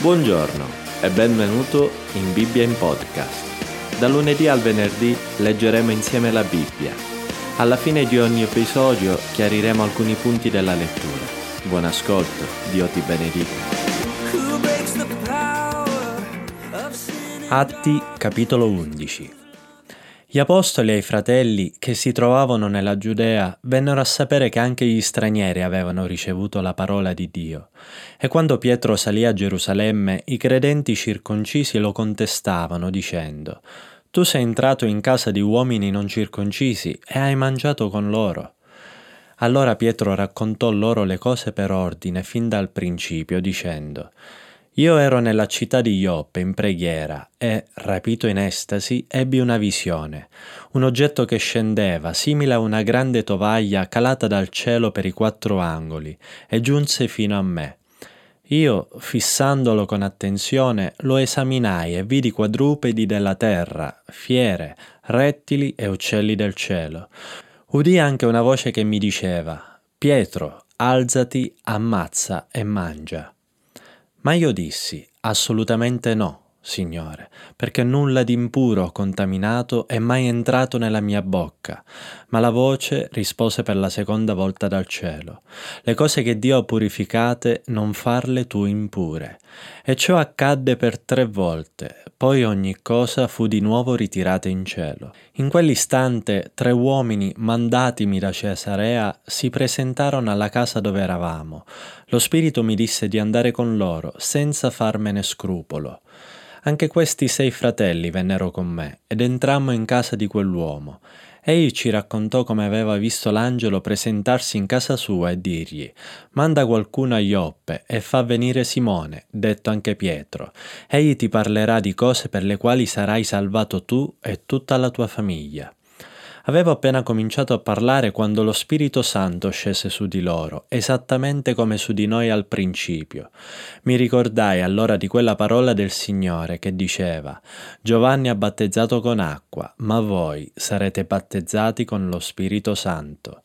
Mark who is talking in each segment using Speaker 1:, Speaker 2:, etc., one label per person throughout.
Speaker 1: Buongiorno e benvenuto in Bibbia in podcast. Da lunedì al venerdì leggeremo insieme la Bibbia. Alla fine di ogni episodio chiariremo alcuni punti della lettura. Buon ascolto, Dio ti benedica. Atti capitolo 11 gli apostoli e i fratelli che si trovavano nella Giudea vennero a sapere che anche gli stranieri avevano ricevuto la parola di Dio. E quando Pietro salì a Gerusalemme, i credenti circoncisi lo contestavano, dicendo Tu sei entrato in casa di uomini non circoncisi e hai mangiato con loro. Allora Pietro raccontò loro le cose per ordine fin dal principio, dicendo io ero nella città di Ioppe in preghiera e, rapito in estasi, ebbi una visione, un oggetto che scendeva, simile a una grande tovaglia calata dal cielo per i quattro angoli, e giunse fino a me. Io, fissandolo con attenzione, lo esaminai e vidi quadrupedi della terra, fiere, rettili e uccelli del cielo. Udì anche una voce che mi diceva, Pietro, alzati, ammazza e mangia. Ma io dissi, assolutamente no, Signore, perché nulla di impuro o contaminato è mai entrato nella mia bocca. Ma la voce rispose per la seconda volta dal cielo, le cose che Dio ha purificate non farle tu impure. E ciò accadde per tre volte, poi ogni cosa fu di nuovo ritirata in cielo. In quell'istante tre uomini mandatimi da Cesarea si presentarono alla casa dove eravamo. Lo Spirito mi disse di andare con loro, senza farmene scrupolo. Anche questi sei fratelli vennero con me, ed entrammo in casa di quell'uomo. Egli ci raccontò come aveva visto l'angelo presentarsi in casa sua e dirgli Manda qualcuno a Ioppe e fa venire Simone, detto anche Pietro. Egli ti parlerà di cose per le quali sarai salvato tu e tutta la tua famiglia. Avevo appena cominciato a parlare quando lo Spirito Santo scese su di loro, esattamente come su di noi al principio. Mi ricordai allora di quella parola del Signore che diceva Giovanni ha battezzato con acqua, ma voi sarete battezzati con lo Spirito Santo.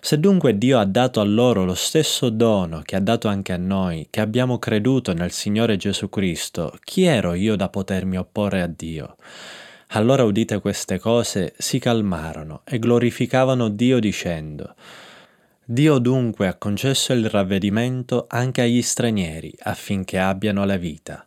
Speaker 1: Se dunque Dio ha dato a loro lo stesso dono che ha dato anche a noi, che abbiamo creduto nel Signore Gesù Cristo, chi ero io da potermi opporre a Dio? Allora udite queste cose, si calmarono e glorificavano Dio dicendo, Dio dunque ha concesso il ravvedimento anche agli stranieri affinché abbiano la vita.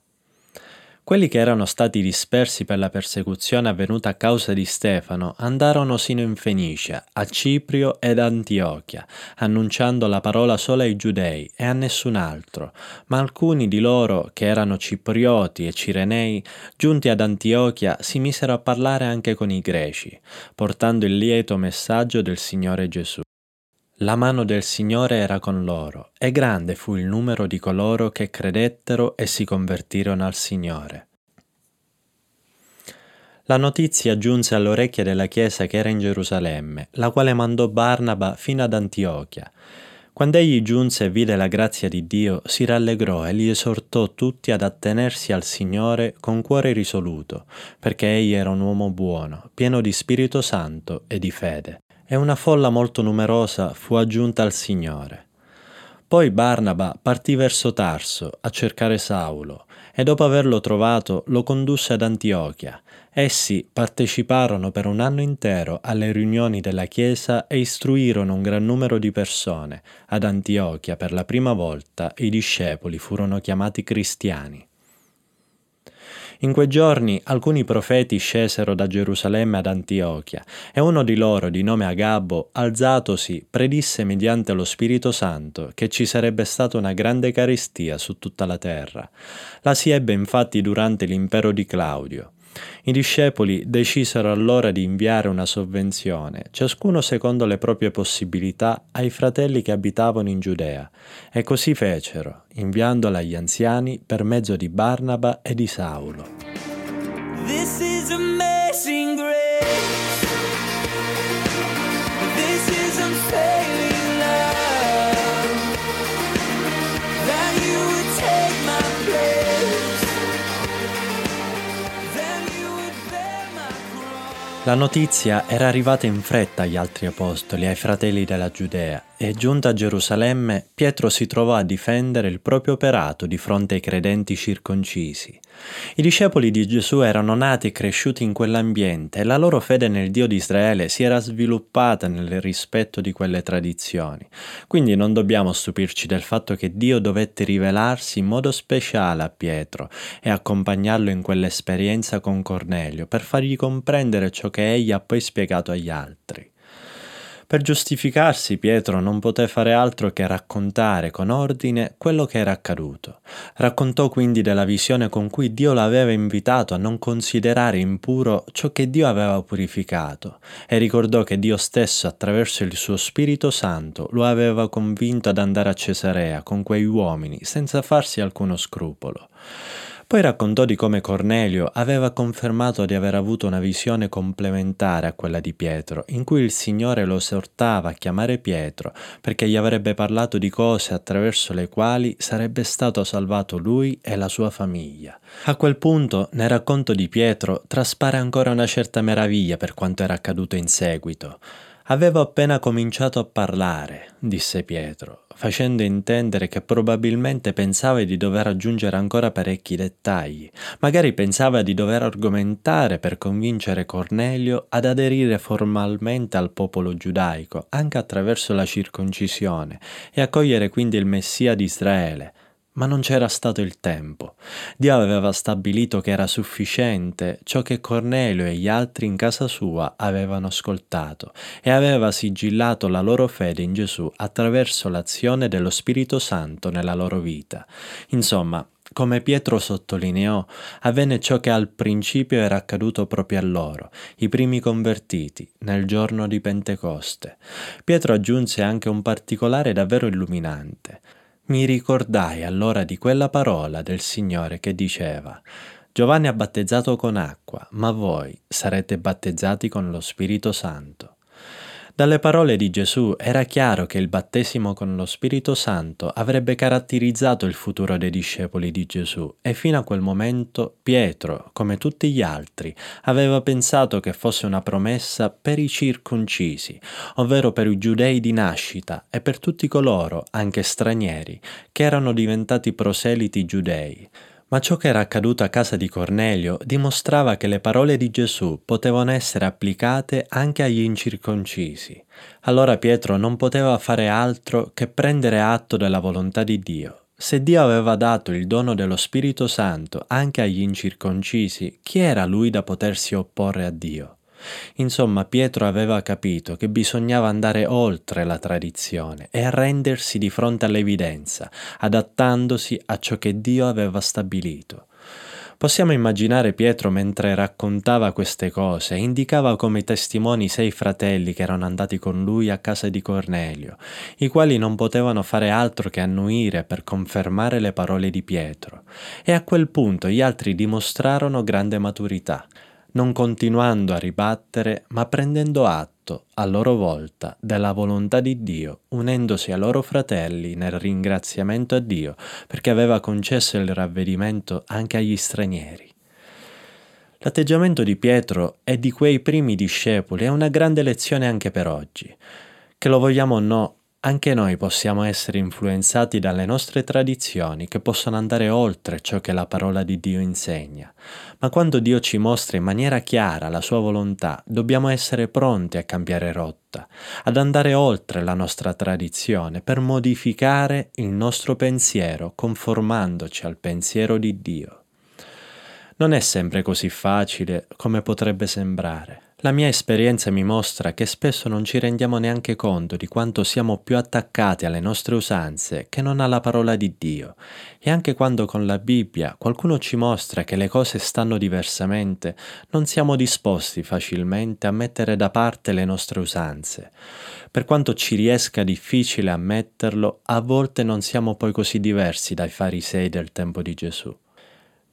Speaker 1: Quelli che erano stati dispersi per la persecuzione avvenuta a causa di Stefano andarono sino in Fenicia, a Ciprio ed Antiochia, annunciando la parola solo ai giudei e a nessun altro, ma alcuni di loro, che erano ciprioti e cirenei, giunti ad Antiochia, si misero a parlare anche con i greci, portando il lieto messaggio del Signore Gesù. La mano del Signore era con loro, e grande fu il numero di coloro che credettero e si convertirono al Signore. La notizia giunse alle orecchie della Chiesa che era in Gerusalemme, la quale mandò Barnaba fino ad Antiochia. Quando egli giunse e vide la grazia di Dio, si rallegrò e li esortò tutti ad attenersi al Signore con cuore risoluto, perché egli era un uomo buono, pieno di Spirito Santo e di fede e una folla molto numerosa fu aggiunta al Signore. Poi Barnaba partì verso Tarso a cercare Saulo e dopo averlo trovato lo condusse ad Antiochia. Essi parteciparono per un anno intero alle riunioni della Chiesa e istruirono un gran numero di persone. Ad Antiochia per la prima volta i discepoli furono chiamati cristiani. In quei giorni alcuni profeti scesero da Gerusalemme ad Antiochia, e uno di loro, di nome Agabbo, alzatosi, predisse mediante lo Spirito Santo che ci sarebbe stata una grande carestia su tutta la terra. La si ebbe infatti durante l'impero di Claudio. I discepoli decisero allora di inviare una sovvenzione, ciascuno secondo le proprie possibilità, ai fratelli che abitavano in Giudea, e così fecero, inviandola agli anziani per mezzo di Barnaba e di Saulo. La notizia era arrivata in fretta agli altri apostoli, ai fratelli della Giudea, e giunta a Gerusalemme, Pietro si trovò a difendere il proprio operato di fronte ai credenti circoncisi. I discepoli di Gesù erano nati e cresciuti in quell'ambiente e la loro fede nel Dio di Israele si era sviluppata nel rispetto di quelle tradizioni. Quindi non dobbiamo stupirci del fatto che Dio dovette rivelarsi in modo speciale a Pietro e accompagnarlo in quell'esperienza con Cornelio per fargli comprendere ciò che egli ha poi spiegato agli altri. Per giustificarsi Pietro non poté fare altro che raccontare con ordine quello che era accaduto. Raccontò quindi della visione con cui Dio l'aveva invitato a non considerare impuro ciò che Dio aveva purificato e ricordò che Dio stesso attraverso il suo Spirito Santo lo aveva convinto ad andare a Cesarea con quei uomini senza farsi alcuno scrupolo. Poi raccontò di come Cornelio aveva confermato di aver avuto una visione complementare a quella di Pietro, in cui il Signore lo esortava a chiamare Pietro perché gli avrebbe parlato di cose attraverso le quali sarebbe stato salvato lui e la sua famiglia. A quel punto, nel racconto di Pietro, traspare ancora una certa meraviglia per quanto era accaduto in seguito. Avevo appena cominciato a parlare, disse Pietro, facendo intendere che probabilmente pensava di dover aggiungere ancora parecchi dettagli. Magari pensava di dover argomentare per convincere Cornelio ad aderire formalmente al popolo giudaico, anche attraverso la circoncisione, e accogliere quindi il Messia di Israele, ma non c'era stato il tempo. Dio aveva stabilito che era sufficiente ciò che Cornelio e gli altri in casa sua avevano ascoltato e aveva sigillato la loro fede in Gesù attraverso l'azione dello Spirito Santo nella loro vita. Insomma, come Pietro sottolineò, avvenne ciò che al principio era accaduto proprio a loro, i primi convertiti, nel giorno di Pentecoste. Pietro aggiunse anche un particolare davvero illuminante. Mi ricordai allora di quella parola del Signore che diceva Giovanni ha battezzato con acqua, ma voi sarete battezzati con lo Spirito Santo. Dalle parole di Gesù era chiaro che il battesimo con lo Spirito Santo avrebbe caratterizzato il futuro dei discepoli di Gesù e fino a quel momento Pietro, come tutti gli altri, aveva pensato che fosse una promessa per i circoncisi, ovvero per i giudei di nascita e per tutti coloro, anche stranieri, che erano diventati proseliti giudei. Ma ciò che era accaduto a casa di Cornelio dimostrava che le parole di Gesù potevano essere applicate anche agli incirconcisi. Allora Pietro non poteva fare altro che prendere atto della volontà di Dio. Se Dio aveva dato il dono dello Spirito Santo anche agli incirconcisi, chi era lui da potersi opporre a Dio? Insomma, Pietro aveva capito che bisognava andare oltre la tradizione e arrendersi di fronte all'evidenza, adattandosi a ciò che Dio aveva stabilito. Possiamo immaginare Pietro mentre raccontava queste cose indicava come testimoni sei fratelli che erano andati con lui a casa di Cornelio, i quali non potevano fare altro che annuire per confermare le parole di Pietro. E a quel punto gli altri dimostrarono grande maturità non continuando a ribattere, ma prendendo atto, a loro volta, della volontà di Dio, unendosi ai loro fratelli nel ringraziamento a Dio, perché aveva concesso il ravvedimento anche agli stranieri. L'atteggiamento di Pietro e di quei primi discepoli è una grande lezione anche per oggi. Che lo vogliamo o no, anche noi possiamo essere influenzati dalle nostre tradizioni che possono andare oltre ciò che la parola di Dio insegna, ma quando Dio ci mostra in maniera chiara la sua volontà, dobbiamo essere pronti a cambiare rotta, ad andare oltre la nostra tradizione per modificare il nostro pensiero conformandoci al pensiero di Dio. Non è sempre così facile come potrebbe sembrare. La mia esperienza mi mostra che spesso non ci rendiamo neanche conto di quanto siamo più attaccati alle nostre usanze che non alla parola di Dio. E anche quando con la Bibbia qualcuno ci mostra che le cose stanno diversamente, non siamo disposti facilmente a mettere da parte le nostre usanze. Per quanto ci riesca difficile ammetterlo, a volte non siamo poi così diversi dai farisei del tempo di Gesù.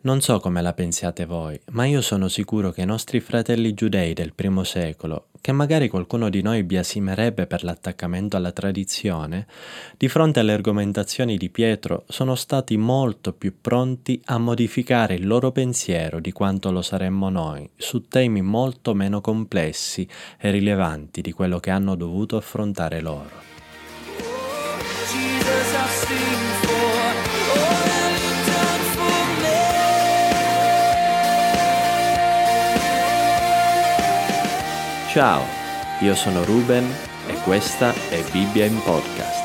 Speaker 1: Non so come la pensiate voi, ma io sono sicuro che i nostri fratelli giudei del primo secolo, che magari qualcuno di noi biasimerebbe per l'attaccamento alla tradizione, di fronte alle argomentazioni di Pietro sono stati molto più pronti a modificare il loro pensiero di quanto lo saremmo noi su temi molto meno complessi e rilevanti di quello che hanno dovuto affrontare loro. Ciao, io sono Ruben e questa è Bibbia in Podcast.